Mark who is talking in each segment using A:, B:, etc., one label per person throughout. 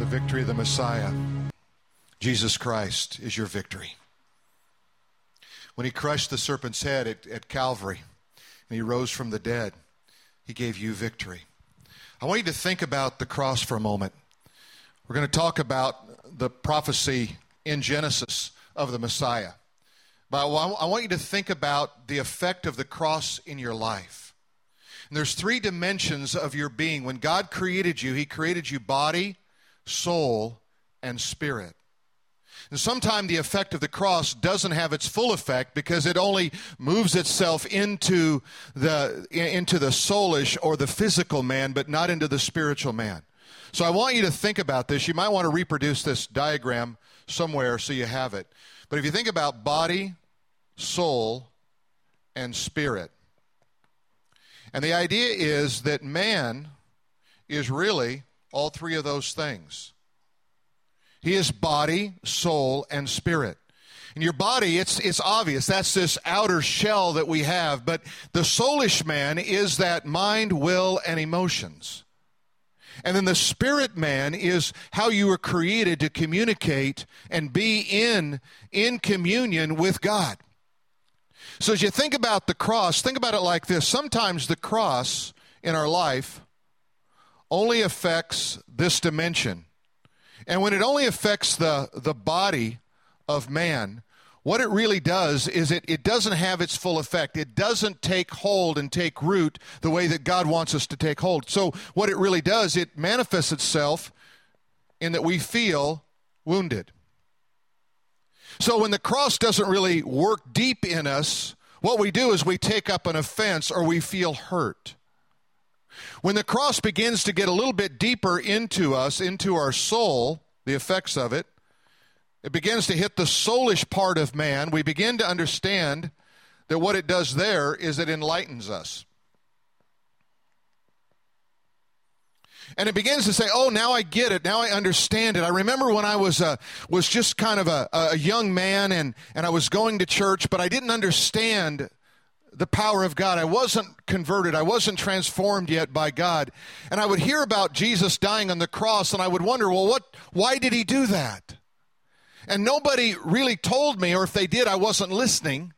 A: the victory of the Messiah. Jesus Christ is your victory. When he crushed the serpent's head at, at Calvary and he rose from the dead, he gave you victory. I want you to think about the cross for a moment. We're going to talk about the prophecy in Genesis of the Messiah. But I want you to think about the effect of the cross in your life. And there's three dimensions of your being. When God created you, He created you body, soul, and spirit. And sometimes the effect of the cross doesn't have its full effect because it only moves itself into the, into the soulish or the physical man, but not into the spiritual man. So I want you to think about this. You might want to reproduce this diagram somewhere so you have it. But if you think about body, soul, and spirit, and the idea is that man is really all three of those things. He is body, soul, and spirit. In your body, it's, it's obvious. That's this outer shell that we have. But the soulish man is that mind, will, and emotions. And then the spirit man is how you were created to communicate and be in, in communion with God. So as you think about the cross, think about it like this. Sometimes the cross in our life only affects this dimension. And when it only affects the, the body of man, what it really does is it, it doesn't have its full effect. It doesn't take hold and take root the way that God wants us to take hold. So, what it really does, it manifests itself in that we feel wounded. So, when the cross doesn't really work deep in us, what we do is we take up an offense or we feel hurt. When the cross begins to get a little bit deeper into us, into our soul, the effects of it, it begins to hit the soulish part of man. We begin to understand that what it does there is it enlightens us. and it begins to say, "Oh, now I get it. Now I understand it." I remember when I was uh, was just kind of a, a young man, and and I was going to church, but I didn't understand the power of God. I wasn't converted. I wasn't transformed yet by God. And I would hear about Jesus dying on the cross and I would wonder, well, what, why did he do that? And nobody really told me, or if they did, I wasn't listening.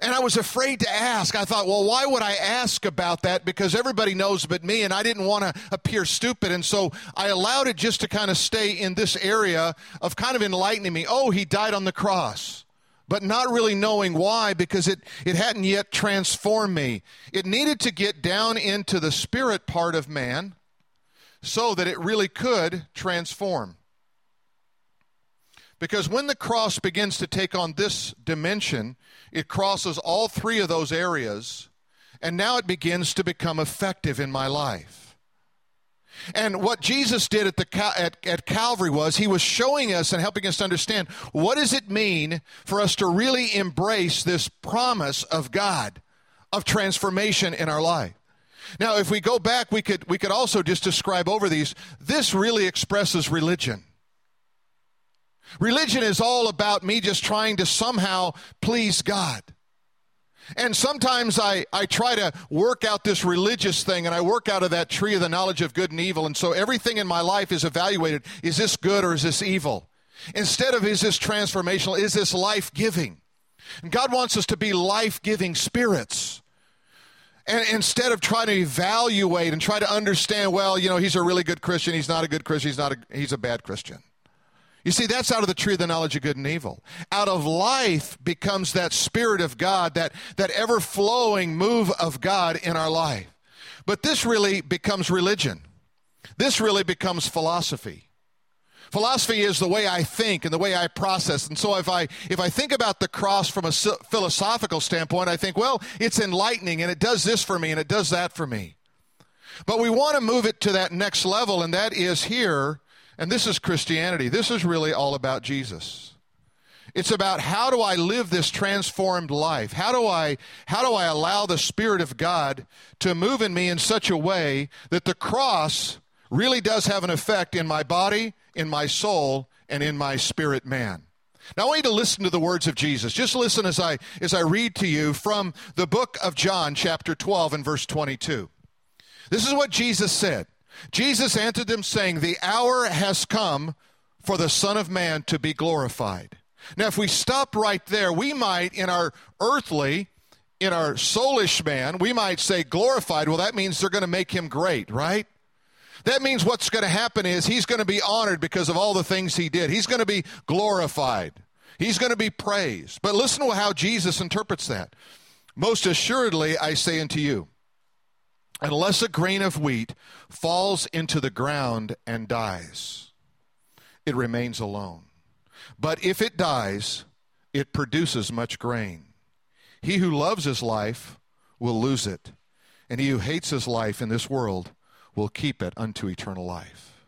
A: And I was afraid to ask. I thought, well, why would I ask about that? Because everybody knows but me, and I didn't want to appear stupid. And so I allowed it just to kind of stay in this area of kind of enlightening me. Oh, he died on the cross but not really knowing why because it, it hadn't yet transformed me. It needed to get down into the spirit part of man so that it really could transform. Because when the cross begins to take on this dimension, it crosses all three of those areas, and now it begins to become effective in my life. And what Jesus did at, the, at, at Calvary was he was showing us and helping us to understand what does it mean for us to really embrace this promise of God of transformation in our life. Now, if we go back, we could, we could also just describe over these. This really expresses religion. Religion is all about me just trying to somehow please God. And sometimes I, I try to work out this religious thing and I work out of that tree of the knowledge of good and evil. And so everything in my life is evaluated is this good or is this evil? Instead of is this transformational, is this life giving? God wants us to be life giving spirits. And instead of trying to evaluate and try to understand, well, you know, he's a really good Christian, he's not a good Christian, he's not a, he's a bad Christian. You see, that's out of the tree of the knowledge of good and evil. Out of life becomes that Spirit of God, that, that ever flowing move of God in our life. But this really becomes religion. This really becomes philosophy. Philosophy is the way I think and the way I process. And so if I if I think about the cross from a philosophical standpoint, I think, well, it's enlightening and it does this for me and it does that for me. But we want to move it to that next level and that is here and this is Christianity. This is really all about Jesus. It's about how do I live this transformed life? How do I how do I allow the spirit of God to move in me in such a way that the cross really does have an effect in my body, in my soul, and in my spirit man. Now I want you to listen to the words of Jesus. Just listen as I as I read to you from the book of John chapter 12 and verse 22. This is what Jesus said. Jesus answered them, saying, The hour has come for the Son of Man to be glorified. Now, if we stop right there, we might, in our earthly, in our soulish man, we might say glorified. Well, that means they're going to make him great, right? That means what's going to happen is he's going to be honored because of all the things he did. He's going to be glorified. He's going to be praised. But listen to how Jesus interprets that. Most assuredly, I say unto you, unless a grain of wheat falls into the ground and dies, it remains alone. But if it dies, it produces much grain. He who loves his life will lose it, and he who hates his life in this world will keep it unto eternal life.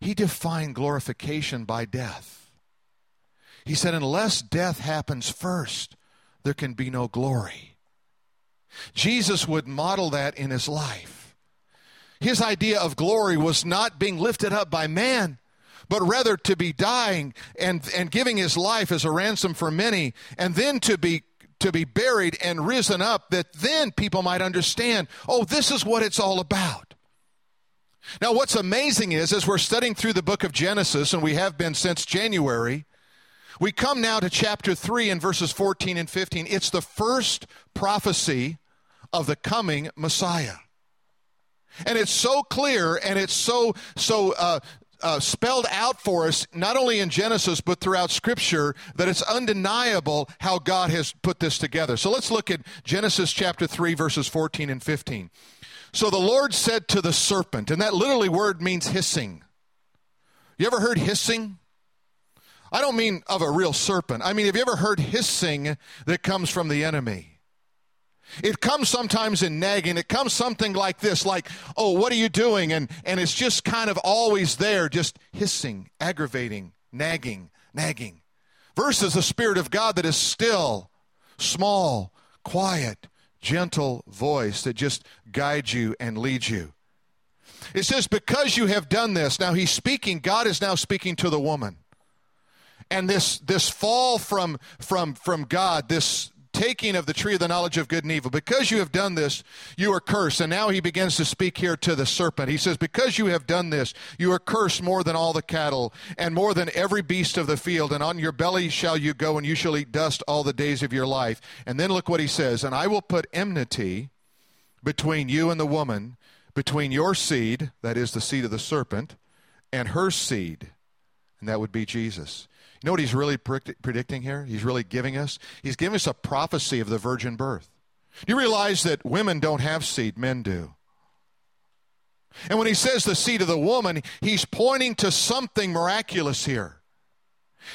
A: He defined glorification by death. He said, unless death happens first, there can be no glory. Jesus would model that in his life. His idea of glory was not being lifted up by man, but rather to be dying and, and giving his life as a ransom for many, and then to be to be buried and risen up, that then people might understand, oh, this is what it's all about. Now, what's amazing is, as we're studying through the book of Genesis, and we have been since January, we come now to chapter 3 and verses 14 and 15. It's the first prophecy of the coming Messiah. And it's so clear and it's so so uh, uh, spelled out for us, not only in Genesis, but throughout Scripture, that it's undeniable how God has put this together. So let's look at Genesis chapter 3, verses 14 and 15. So the Lord said to the serpent, and that literally word means hissing. You ever heard hissing? I don't mean of a real serpent. I mean, have you ever heard hissing that comes from the enemy? It comes sometimes in nagging. It comes something like this, like, oh, what are you doing? And, and it's just kind of always there, just hissing, aggravating, nagging, nagging. Versus the Spirit of God that is still, small, quiet, gentle voice that just guides you and leads you. It says, because you have done this, now he's speaking, God is now speaking to the woman. And this this fall from from from God, this taking of the tree of the knowledge of good and evil. Because you have done this, you are cursed. And now he begins to speak here to the serpent. He says, Because you have done this, you are cursed more than all the cattle and more than every beast of the field. And on your belly shall you go, and you shall eat dust all the days of your life. And then look what he says And I will put enmity between you and the woman, between your seed, that is the seed of the serpent, and her seed. And that would be Jesus. You know what he's really predicting here? He's really giving us? He's giving us a prophecy of the virgin birth. You realize that women don't have seed, men do? And when he says the seed of the woman, he's pointing to something miraculous here.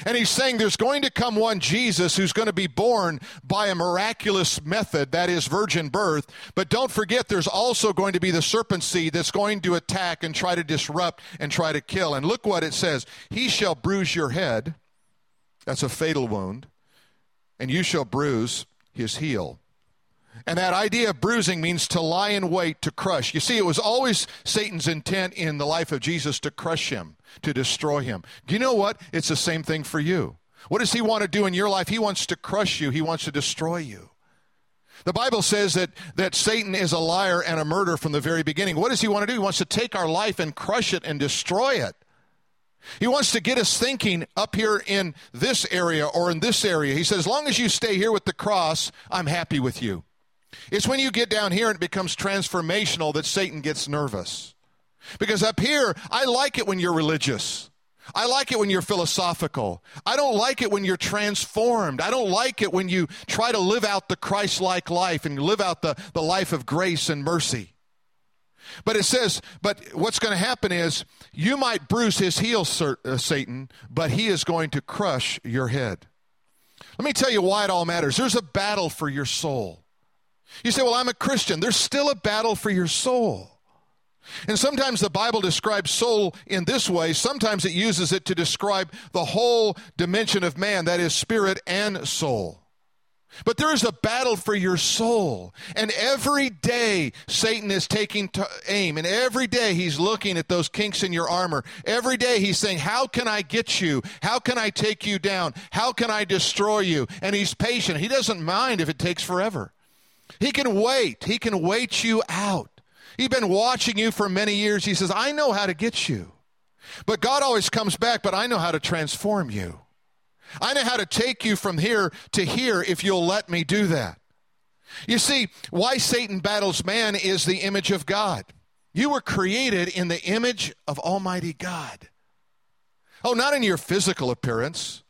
A: And he's saying there's going to come one Jesus who's going to be born by a miraculous method, that is virgin birth. But don't forget, there's also going to be the serpent seed that's going to attack and try to disrupt and try to kill. And look what it says He shall bruise your head, that's a fatal wound. And you shall bruise his heel. And that idea of bruising means to lie in wait, to crush. You see, it was always Satan's intent in the life of Jesus to crush him, to destroy him. Do you know what? It's the same thing for you. What does he want to do in your life? He wants to crush you, he wants to destroy you. The Bible says that, that Satan is a liar and a murderer from the very beginning. What does he want to do? He wants to take our life and crush it and destroy it. He wants to get us thinking up here in this area or in this area. He says, as long as you stay here with the cross, I'm happy with you. It's when you get down here and it becomes transformational that Satan gets nervous. Because up here, I like it when you're religious. I like it when you're philosophical. I don't like it when you're transformed. I don't like it when you try to live out the Christ like life and live out the, the life of grace and mercy. But it says, but what's going to happen is you might bruise his heel, uh, Satan, but he is going to crush your head. Let me tell you why it all matters. There's a battle for your soul. You say, well, I'm a Christian. There's still a battle for your soul. And sometimes the Bible describes soul in this way. Sometimes it uses it to describe the whole dimension of man, that is, spirit and soul. But there is a battle for your soul. And every day Satan is taking aim. And every day he's looking at those kinks in your armor. Every day he's saying, How can I get you? How can I take you down? How can I destroy you? And he's patient. He doesn't mind if it takes forever. He can wait. He can wait you out. He's been watching you for many years. He says, I know how to get you. But God always comes back, but I know how to transform you. I know how to take you from here to here if you'll let me do that. You see, why Satan battles man is the image of God. You were created in the image of Almighty God. Oh, not in your physical appearance.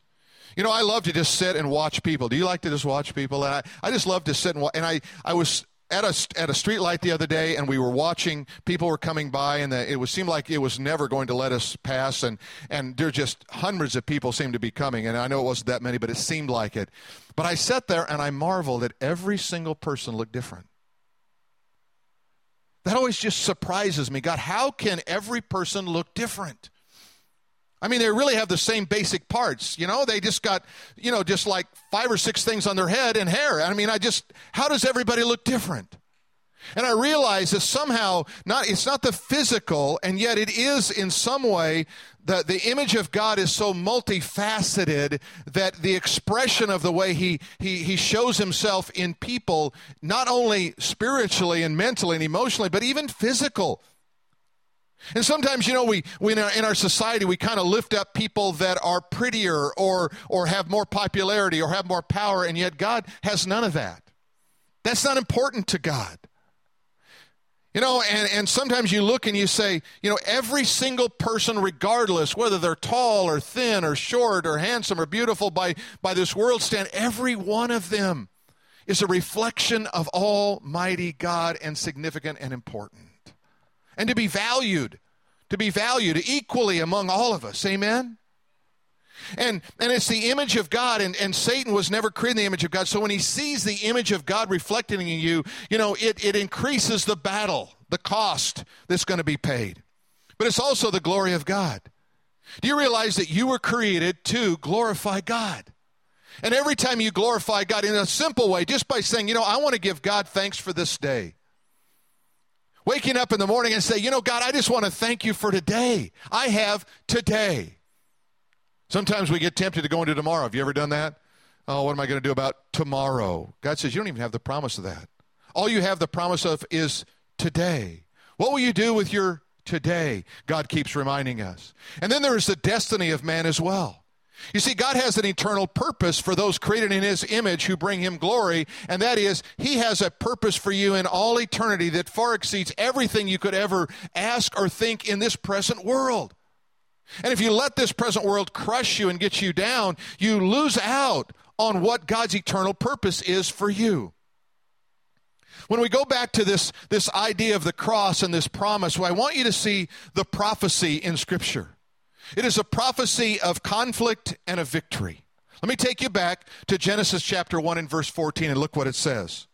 A: You know, I love to just sit and watch people. Do you like to just watch people? And I, I just love to sit and watch. And I, I was at a at a street light the other day, and we were watching. People were coming by, and the, it was seemed like it was never going to let us pass. And and there just hundreds of people seemed to be coming, and I know it wasn't that many, but it seemed like it. But I sat there and I marveled that every single person looked different. That always just surprises me. God, how can every person look different? I mean, they really have the same basic parts. You know, they just got, you know, just like five or six things on their head and hair. I mean, I just, how does everybody look different? And I realize that somehow not it's not the physical, and yet it is in some way that the image of God is so multifaceted that the expression of the way he, he, he shows himself in people, not only spiritually and mentally and emotionally, but even physical. And sometimes, you know, we, we in, our, in our society, we kind of lift up people that are prettier or, or have more popularity or have more power, and yet God has none of that. That's not important to God. You know, and, and sometimes you look and you say, you know, every single person, regardless whether they're tall or thin or short or handsome or beautiful by, by this world stand, every one of them is a reflection of Almighty God and significant and important and to be valued, to be valued equally among all of us. Amen? And, and it's the image of God, and, and Satan was never created in the image of God. So when he sees the image of God reflected in you, you know, it, it increases the battle, the cost that's going to be paid. But it's also the glory of God. Do you realize that you were created to glorify God? And every time you glorify God in a simple way, just by saying, you know, I want to give God thanks for this day waking up in the morning and say, you know, God, I just want to thank you for today. I have today. Sometimes we get tempted to go into tomorrow. Have you ever done that? Oh, what am I going to do about tomorrow? God says, you don't even have the promise of that. All you have the promise of is today. What will you do with your today? God keeps reminding us. And then there is the destiny of man as well. You see, God has an eternal purpose for those created in His image who bring Him glory, and that is, He has a purpose for you in all eternity that far exceeds everything you could ever ask or think in this present world. And if you let this present world crush you and get you down, you lose out on what God's eternal purpose is for you. When we go back to this, this idea of the cross and this promise, well, I want you to see the prophecy in Scripture. It is a prophecy of conflict and of victory. Let me take you back to Genesis chapter 1 and verse 14 and look what it says.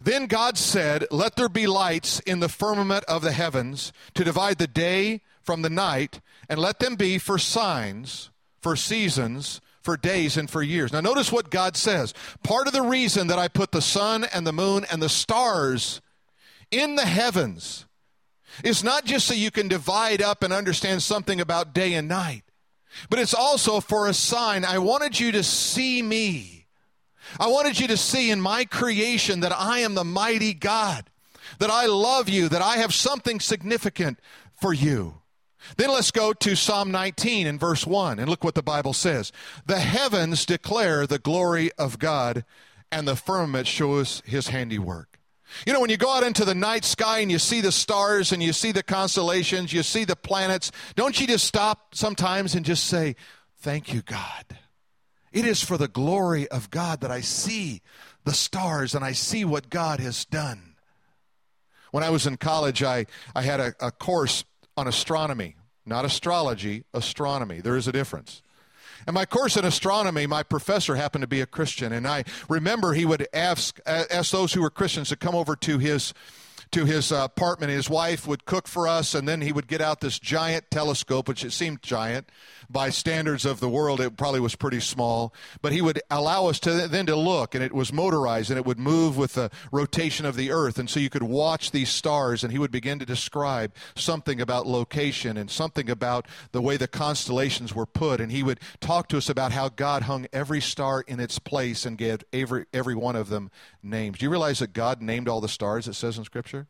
A: Then God said, Let there be lights in the firmament of the heavens to divide the day from the night, and let them be for signs, for seasons, for days, and for years. Now, notice what God says. Part of the reason that I put the sun and the moon and the stars in the heavens it's not just so you can divide up and understand something about day and night, but it's also for a sign. I wanted you to see me. I wanted you to see in my creation that I am the mighty God, that I love you, that I have something significant for you. Then let's go to Psalm 19 and verse 1 and look what the Bible says. The heavens declare the glory of God, and the firmament shows his handiwork. You know, when you go out into the night sky and you see the stars and you see the constellations, you see the planets, don't you just stop sometimes and just say, Thank you, God. It is for the glory of God that I see the stars and I see what God has done. When I was in college, I, I had a, a course on astronomy, not astrology, astronomy. There is a difference. And my course in astronomy, my professor happened to be a Christian, and I remember he would ask ask those who were Christians to come over to his to his uh, apartment. His wife would cook for us, and then he would get out this giant telescope, which it seemed giant by standards of the world. It probably was pretty small, but he would allow us to then to look, and it was motorized, and it would move with the rotation of the Earth, and so you could watch these stars. And he would begin to describe something about location and something about the way the constellations were put, and he would talk to us about how God hung every star in its place and gave every every one of them names. Do you realize that God named all the stars? It says in Scripture.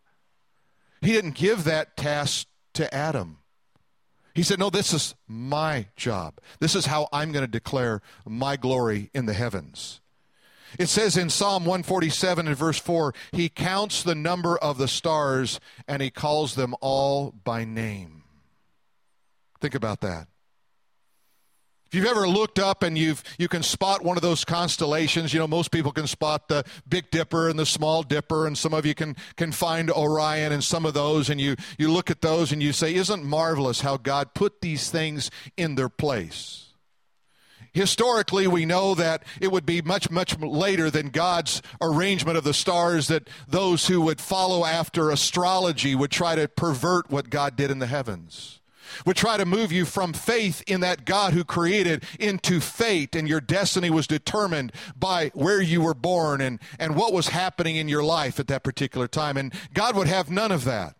A: He didn't give that task to Adam. He said, No, this is my job. This is how I'm going to declare my glory in the heavens. It says in Psalm 147 and verse 4 He counts the number of the stars and He calls them all by name. Think about that. If you've ever looked up and you've you can spot one of those constellations, you know most people can spot the Big Dipper and the Small Dipper, and some of you can can find Orion and some of those, and you you look at those and you say, "Isn't marvelous how God put these things in their place?" Historically, we know that it would be much, much later than God's arrangement of the stars that those who would follow after astrology would try to pervert what God did in the heavens would try to move you from faith in that God who created into fate, and your destiny was determined by where you were born and, and what was happening in your life at that particular time. And God would have none of that.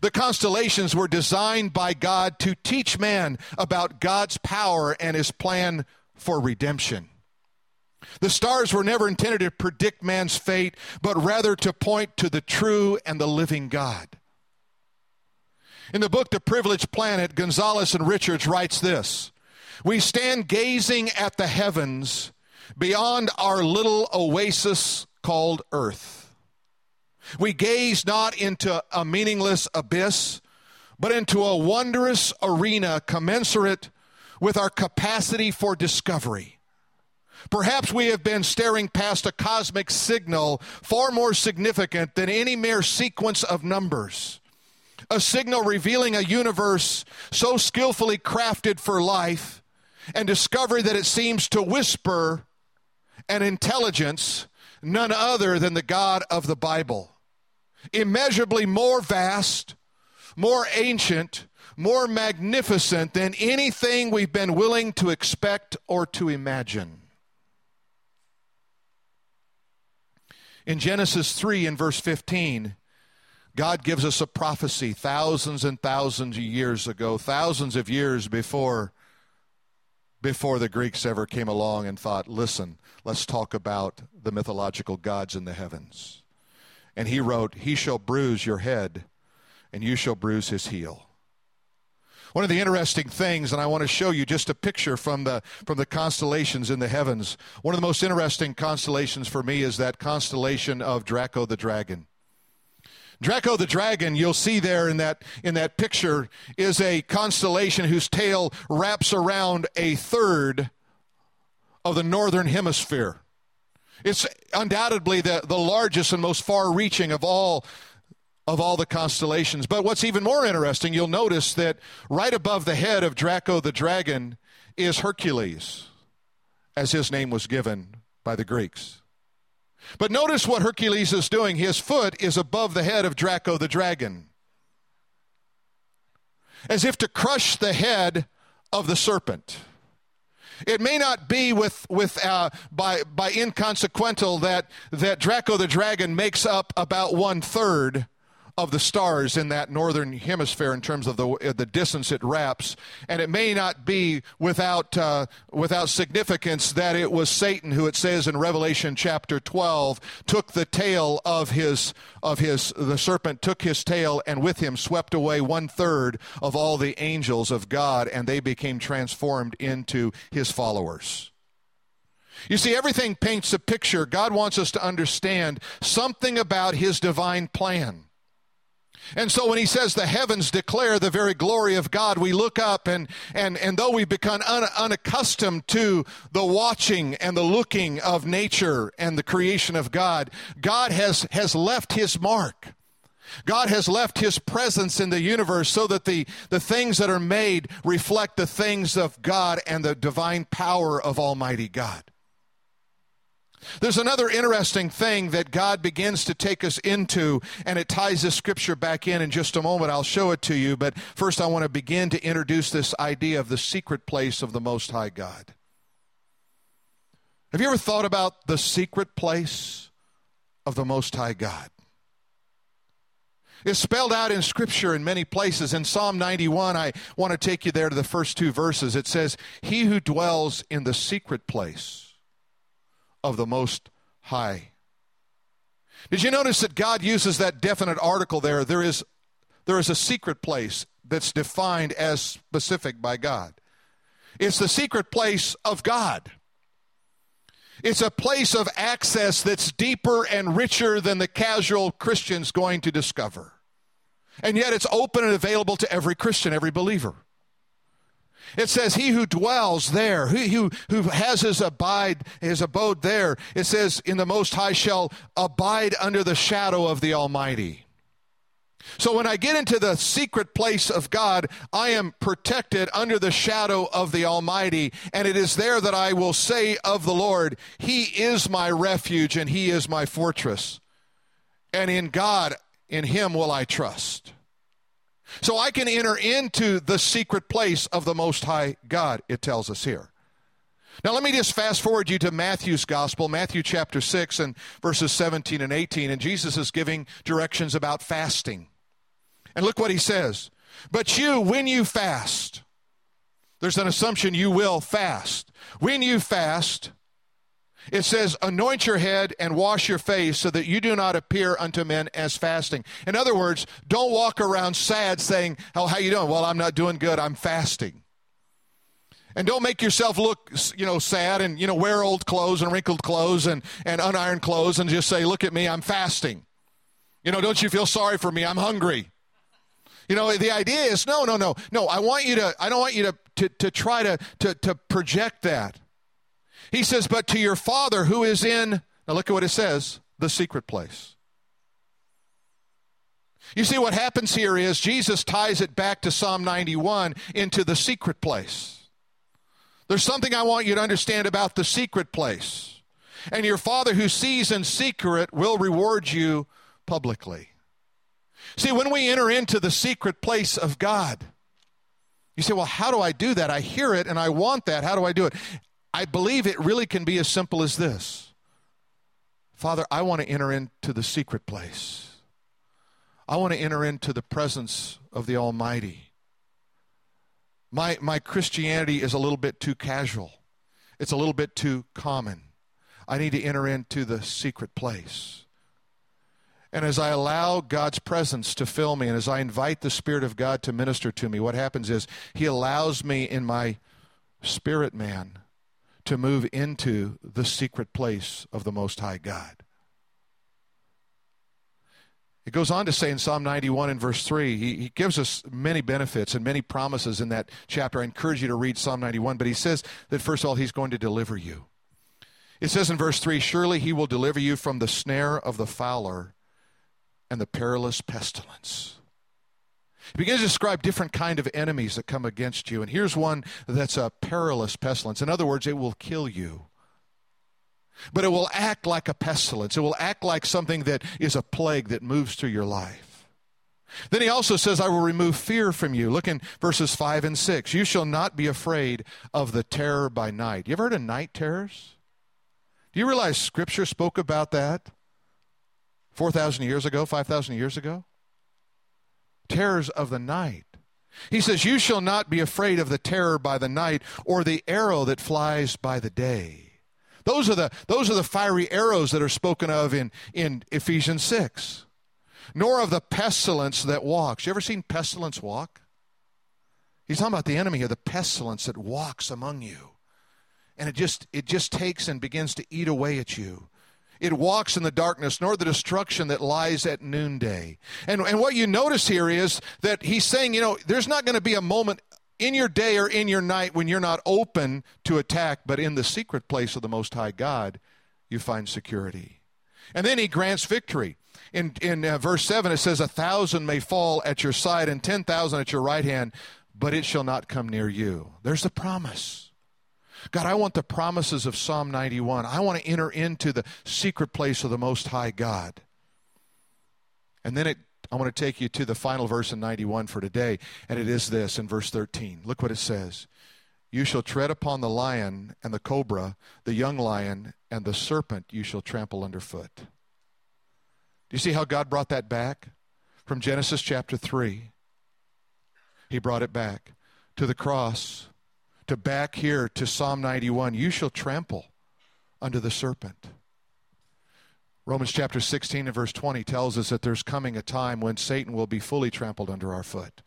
A: The constellations were designed by God to teach man about God's power and his plan for redemption. The stars were never intended to predict man's fate, but rather to point to the true and the living God. In the book The Privileged Planet, Gonzalez and Richards writes this We stand gazing at the heavens beyond our little oasis called Earth. We gaze not into a meaningless abyss, but into a wondrous arena commensurate with our capacity for discovery. Perhaps we have been staring past a cosmic signal far more significant than any mere sequence of numbers a signal revealing a universe so skillfully crafted for life, and discovery that it seems to whisper an intelligence none other than the God of the Bible. Immeasurably more vast, more ancient, more magnificent than anything we've been willing to expect or to imagine. In Genesis 3 and verse 15, God gives us a prophecy thousands and thousands of years ago, thousands of years before before the Greeks ever came along and thought, listen, let's talk about the mythological gods in the heavens. And he wrote, He shall bruise your head, and you shall bruise his heel. One of the interesting things, and I want to show you just a picture from the from the constellations in the heavens. One of the most interesting constellations for me is that constellation of Draco the dragon. Draco the dragon, you'll see there in that, in that picture, is a constellation whose tail wraps around a third of the northern hemisphere. It's undoubtedly the, the largest and most far reaching of all of all the constellations. But what's even more interesting, you'll notice that right above the head of Draco the dragon is Hercules, as his name was given by the Greeks. But notice what Hercules is doing. His foot is above the head of Draco the dragon, as if to crush the head of the serpent. It may not be with, with uh, by, by inconsequential that, that Draco the dragon makes up about one third of the stars in that northern hemisphere in terms of the uh, the distance it wraps, and it may not be without uh, without significance that it was Satan who it says in Revelation chapter 12 took the tail of his of his the serpent took his tail and with him swept away one third of all the angels of God, and they became transformed into his followers. You see, everything paints a picture. God wants us to understand something about His divine plan. And so when he says the heavens declare the very glory of God, we look up and, and, and though we've become un, unaccustomed to the watching and the looking of nature and the creation of God, God has, has left his mark. God has left his presence in the universe so that the, the things that are made reflect the things of God and the divine power of Almighty God. There's another interesting thing that God begins to take us into, and it ties this scripture back in in just a moment. I'll show it to you, but first I want to begin to introduce this idea of the secret place of the Most High God. Have you ever thought about the secret place of the Most High God? It's spelled out in Scripture in many places. In Psalm 91, I want to take you there to the first two verses. It says, He who dwells in the secret place of the Most High. Did you notice that God uses that definite article there? There is there is a secret place that's defined as specific by God. It's the secret place of God. It's a place of access that's deeper and richer than the casual Christian's going to discover. And yet it's open and available to every Christian, every believer. It says, He who dwells there, he who, who has his abide, his abode there, it says, in the Most High shall abide under the shadow of the Almighty. So when I get into the secret place of God, I am protected under the shadow of the Almighty. And it is there that I will say of the Lord, He is my refuge and He is my fortress. And in God, in Him will I trust. So I can enter into the secret place of the Most High God, it tells us here. Now, let me just fast forward you to Matthew's Gospel, Matthew chapter 6 and verses 17 and 18. And Jesus is giving directions about fasting. And look what he says. But you, when you fast, there's an assumption you will fast. When you fast, it says, anoint your head and wash your face so that you do not appear unto men as fasting. In other words, don't walk around sad saying, oh, how you doing? Well, I'm not doing good. I'm fasting. And don't make yourself look, you know, sad and, you know, wear old clothes and wrinkled clothes and, and unironed clothes and just say, look at me, I'm fasting. You know, don't you feel sorry for me? I'm hungry. You know, the idea is no, no, no, no. I want you to, I don't want you to, to, to try to, to, to project that. He says, but to your Father who is in, now look at what it says, the secret place. You see, what happens here is Jesus ties it back to Psalm 91 into the secret place. There's something I want you to understand about the secret place. And your Father who sees in secret will reward you publicly. See, when we enter into the secret place of God, you say, well, how do I do that? I hear it and I want that. How do I do it? I believe it really can be as simple as this Father, I want to enter into the secret place. I want to enter into the presence of the Almighty. My, my Christianity is a little bit too casual, it's a little bit too common. I need to enter into the secret place. And as I allow God's presence to fill me, and as I invite the Spirit of God to minister to me, what happens is He allows me in my spirit man to move into the secret place of the Most High God. It goes on to say in Psalm 91 and verse 3, he, he gives us many benefits and many promises in that chapter. I encourage you to read Psalm 91, but he says that first of all, he's going to deliver you. It says in verse 3 Surely he will deliver you from the snare of the fowler and the perilous pestilence. He begins to describe different kind of enemies that come against you. And here's one that's a perilous pestilence. In other words, it will kill you. But it will act like a pestilence. It will act like something that is a plague that moves through your life. Then he also says, I will remove fear from you. Look in verses 5 and 6. You shall not be afraid of the terror by night. You ever heard of night terrors? Do you realize Scripture spoke about that 4,000 years ago, 5,000 years ago? Terrors of the night. He says, You shall not be afraid of the terror by the night or the arrow that flies by the day. Those are the, those are the fiery arrows that are spoken of in, in Ephesians 6. Nor of the pestilence that walks. You ever seen pestilence walk? He's talking about the enemy here, the pestilence that walks among you. And it just it just takes and begins to eat away at you it walks in the darkness, nor the destruction that lies at noonday. And, and what you notice here is that he's saying, you know, there's not going to be a moment in your day or in your night when you're not open to attack, but in the secret place of the Most High God, you find security. And then he grants victory. In, in uh, verse 7, it says, A thousand may fall at your side and 10,000 at your right hand, but it shall not come near you. There's the promise. God, I want the promises of Psalm 91. I want to enter into the secret place of the Most High God. And then it, I want to take you to the final verse in 91 for today, and it is this in verse 13. Look what it says You shall tread upon the lion and the cobra, the young lion, and the serpent you shall trample underfoot. Do you see how God brought that back? From Genesis chapter 3, He brought it back to the cross to back here to Psalm 91 you shall trample under the serpent. Romans chapter 16 and verse 20 tells us that there's coming a time when Satan will be fully trampled under our foot.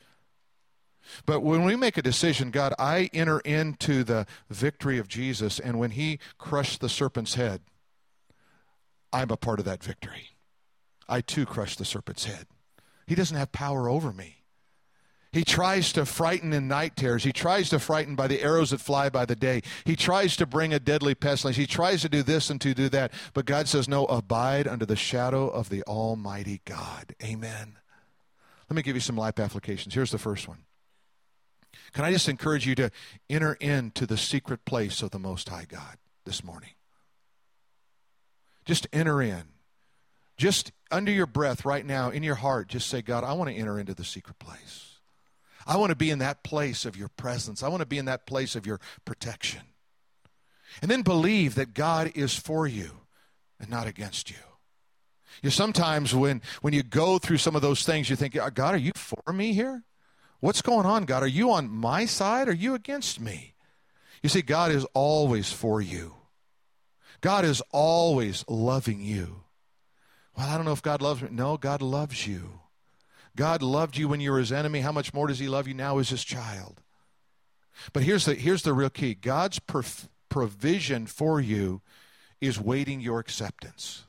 A: But when we make a decision, God, I enter into the victory of Jesus, and when he crushed the serpent's head, I'm a part of that victory. I too crushed the serpent's head. He doesn't have power over me. He tries to frighten in night terrors. He tries to frighten by the arrows that fly by the day. He tries to bring a deadly pestilence. He tries to do this and to do that. But God says, No, abide under the shadow of the Almighty God. Amen. Let me give you some life applications. Here's the first one. Can I just encourage you to enter into the secret place of the Most High God this morning? Just enter in. Just under your breath right now, in your heart, just say, God, I want to enter into the secret place. I want to be in that place of your presence. I want to be in that place of your protection. And then believe that God is for you and not against you. You sometimes when when you go through some of those things, you think, uh, God, are you for me here? What's going on, God? Are you on my side? Are you against me? You see, God is always for you. God is always loving you. Well, I don't know if God loves me. No, God loves you. God loved you when you were his enemy. How much more does he love you now as his child? But here's the, here's the real key God's provision for you is waiting your acceptance.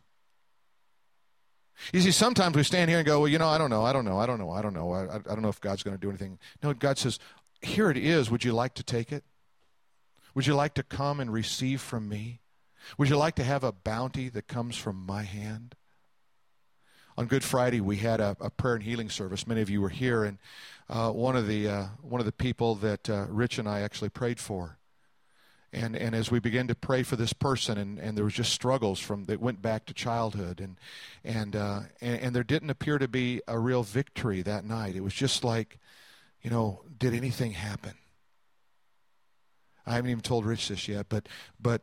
A: You see, sometimes we stand here and go, well, you know, I don't know, I don't know, I don't know, I don't know, I, I don't know if God's going to do anything. No, God says, here it is. Would you like to take it? Would you like to come and receive from me? Would you like to have a bounty that comes from my hand? On Good Friday we had a, a, prayer and healing service. Many of you were here, and uh, one of the uh, one of the people that uh, Rich and I actually prayed for, and and as we began to pray for this person, and, and there was just struggles from that went back to childhood, and and, uh, and and there didn't appear to be a real victory that night. It was just like, you know, did anything happen? I haven't even told Rich this yet, but but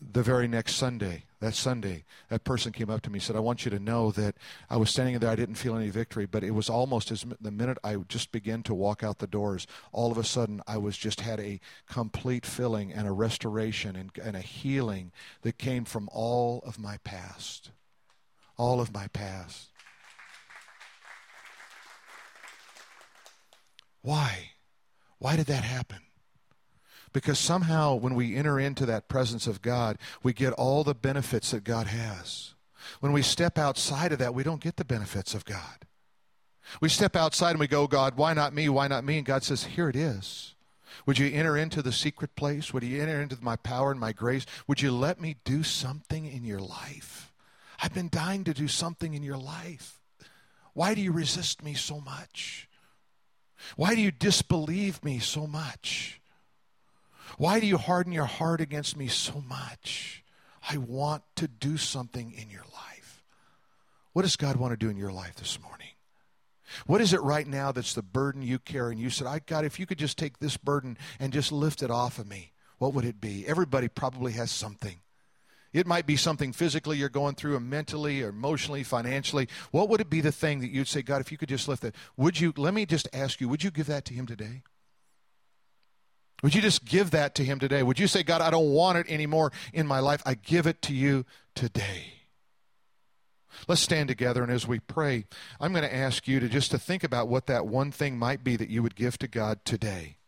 A: the very next Sunday, that Sunday, that person came up to me and said, I want you to know that I was standing there, I didn't feel any victory, but it was almost as the minute I just began to walk out the doors, all of a sudden I was just had a complete filling and a restoration and, and a healing that came from all of my past. All of my past. Why? Why did that happen? Because somehow, when we enter into that presence of God, we get all the benefits that God has. When we step outside of that, we don't get the benefits of God. We step outside and we go, God, why not me? Why not me? And God says, Here it is. Would you enter into the secret place? Would you enter into my power and my grace? Would you let me do something in your life? I've been dying to do something in your life. Why do you resist me so much? Why do you disbelieve me so much? Why do you harden your heart against me so much? I want to do something in your life. What does God want to do in your life this morning? What is it right now that's the burden you carry? And you said, I God, if you could just take this burden and just lift it off of me, what would it be? Everybody probably has something. It might be something physically you're going through, or mentally, or emotionally, financially. What would it be the thing that you'd say, God, if you could just lift it? Would you, let me just ask you, would you give that to Him today? Would you just give that to Him today? Would you say, God, I don't want it anymore in my life? I give it to you today. Let's stand together, and as we pray, I'm going to ask you to just to think about what that one thing might be that you would give to God today.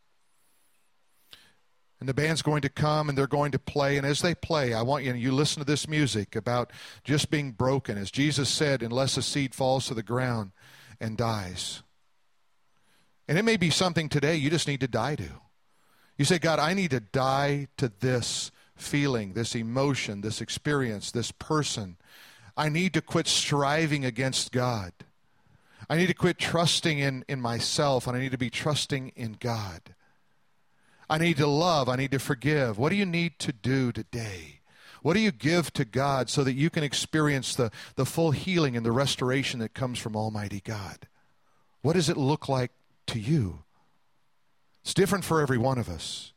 A: And the band's going to come and they're going to play. And as they play, I want you to you listen to this music about just being broken. As Jesus said, unless a seed falls to the ground and dies. And it may be something today you just need to die to. You say, God, I need to die to this feeling, this emotion, this experience, this person. I need to quit striving against God. I need to quit trusting in, in myself, and I need to be trusting in God. I need to love. I need to forgive. What do you need to do today? What do you give to God so that you can experience the, the full healing and the restoration that comes from Almighty God? What does it look like to you? It's different for every one of us.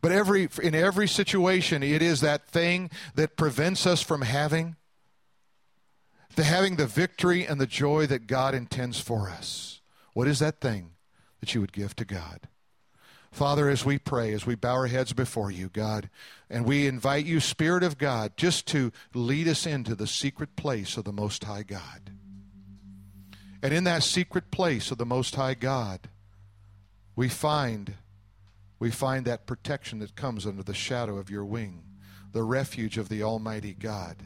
A: But every, in every situation, it is that thing that prevents us from having the having the victory and the joy that God intends for us. What is that thing that you would give to God? Father, as we pray, as we bow our heads before you, God, and we invite you, Spirit of God, just to lead us into the secret place of the Most High God. And in that secret place of the Most High God, we find we find that protection that comes under the shadow of your wing, the refuge of the Almighty God.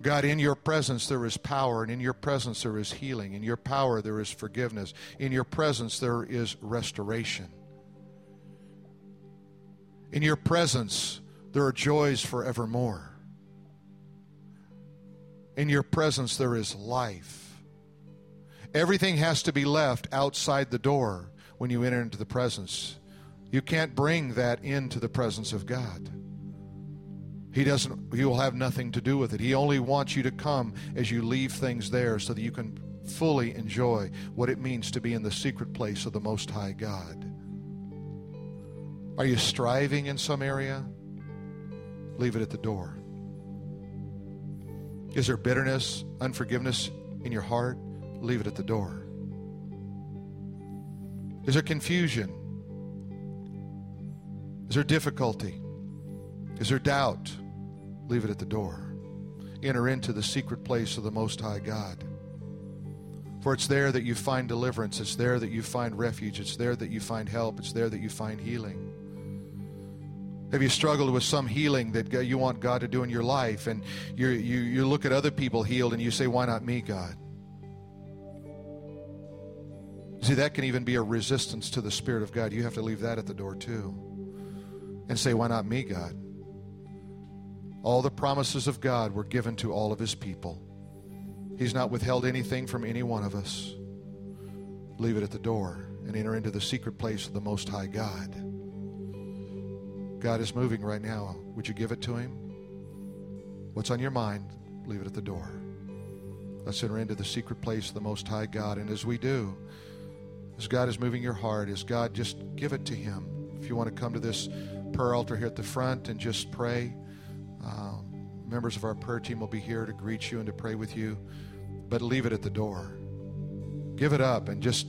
A: God, in your presence there is power, and in your presence there is healing. In your power there is forgiveness. In your presence there is restoration. In your presence there are joys forevermore. In your presence there is life. Everything has to be left outside the door when you enter into the presence you can't bring that into the presence of God. He doesn't he will have nothing to do with it. He only wants you to come as you leave things there so that you can fully enjoy what it means to be in the secret place of the most high God. Are you striving in some area? Leave it at the door. Is there bitterness, unforgiveness in your heart? Leave it at the door. Is there confusion? Is there difficulty? Is there doubt? Leave it at the door. Enter into the secret place of the Most High God. For it's there that you find deliverance. It's there that you find refuge. It's there that you find help. It's there that you find healing. Have you struggled with some healing that you want God to do in your life? And you you, you look at other people healed and you say, Why not me, God? See, that can even be a resistance to the Spirit of God. You have to leave that at the door, too and say, Why not me, God? All the promises of God were given to all of his people. He's not withheld anything from any one of us. Leave it at the door and enter into the secret place of the Most High God. God is moving right now. Would you give it to him? What's on your mind? Leave it at the door. Let's enter into the secret place of the Most High God. And as we do, as God is moving your heart, as God, just give it to him. If you want to come to this prayer altar here at the front and just pray. Um, members of our prayer team will be here to greet you and to pray with you, but leave it at the door. Give it up and just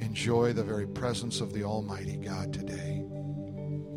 A: enjoy the very presence of the Almighty God today.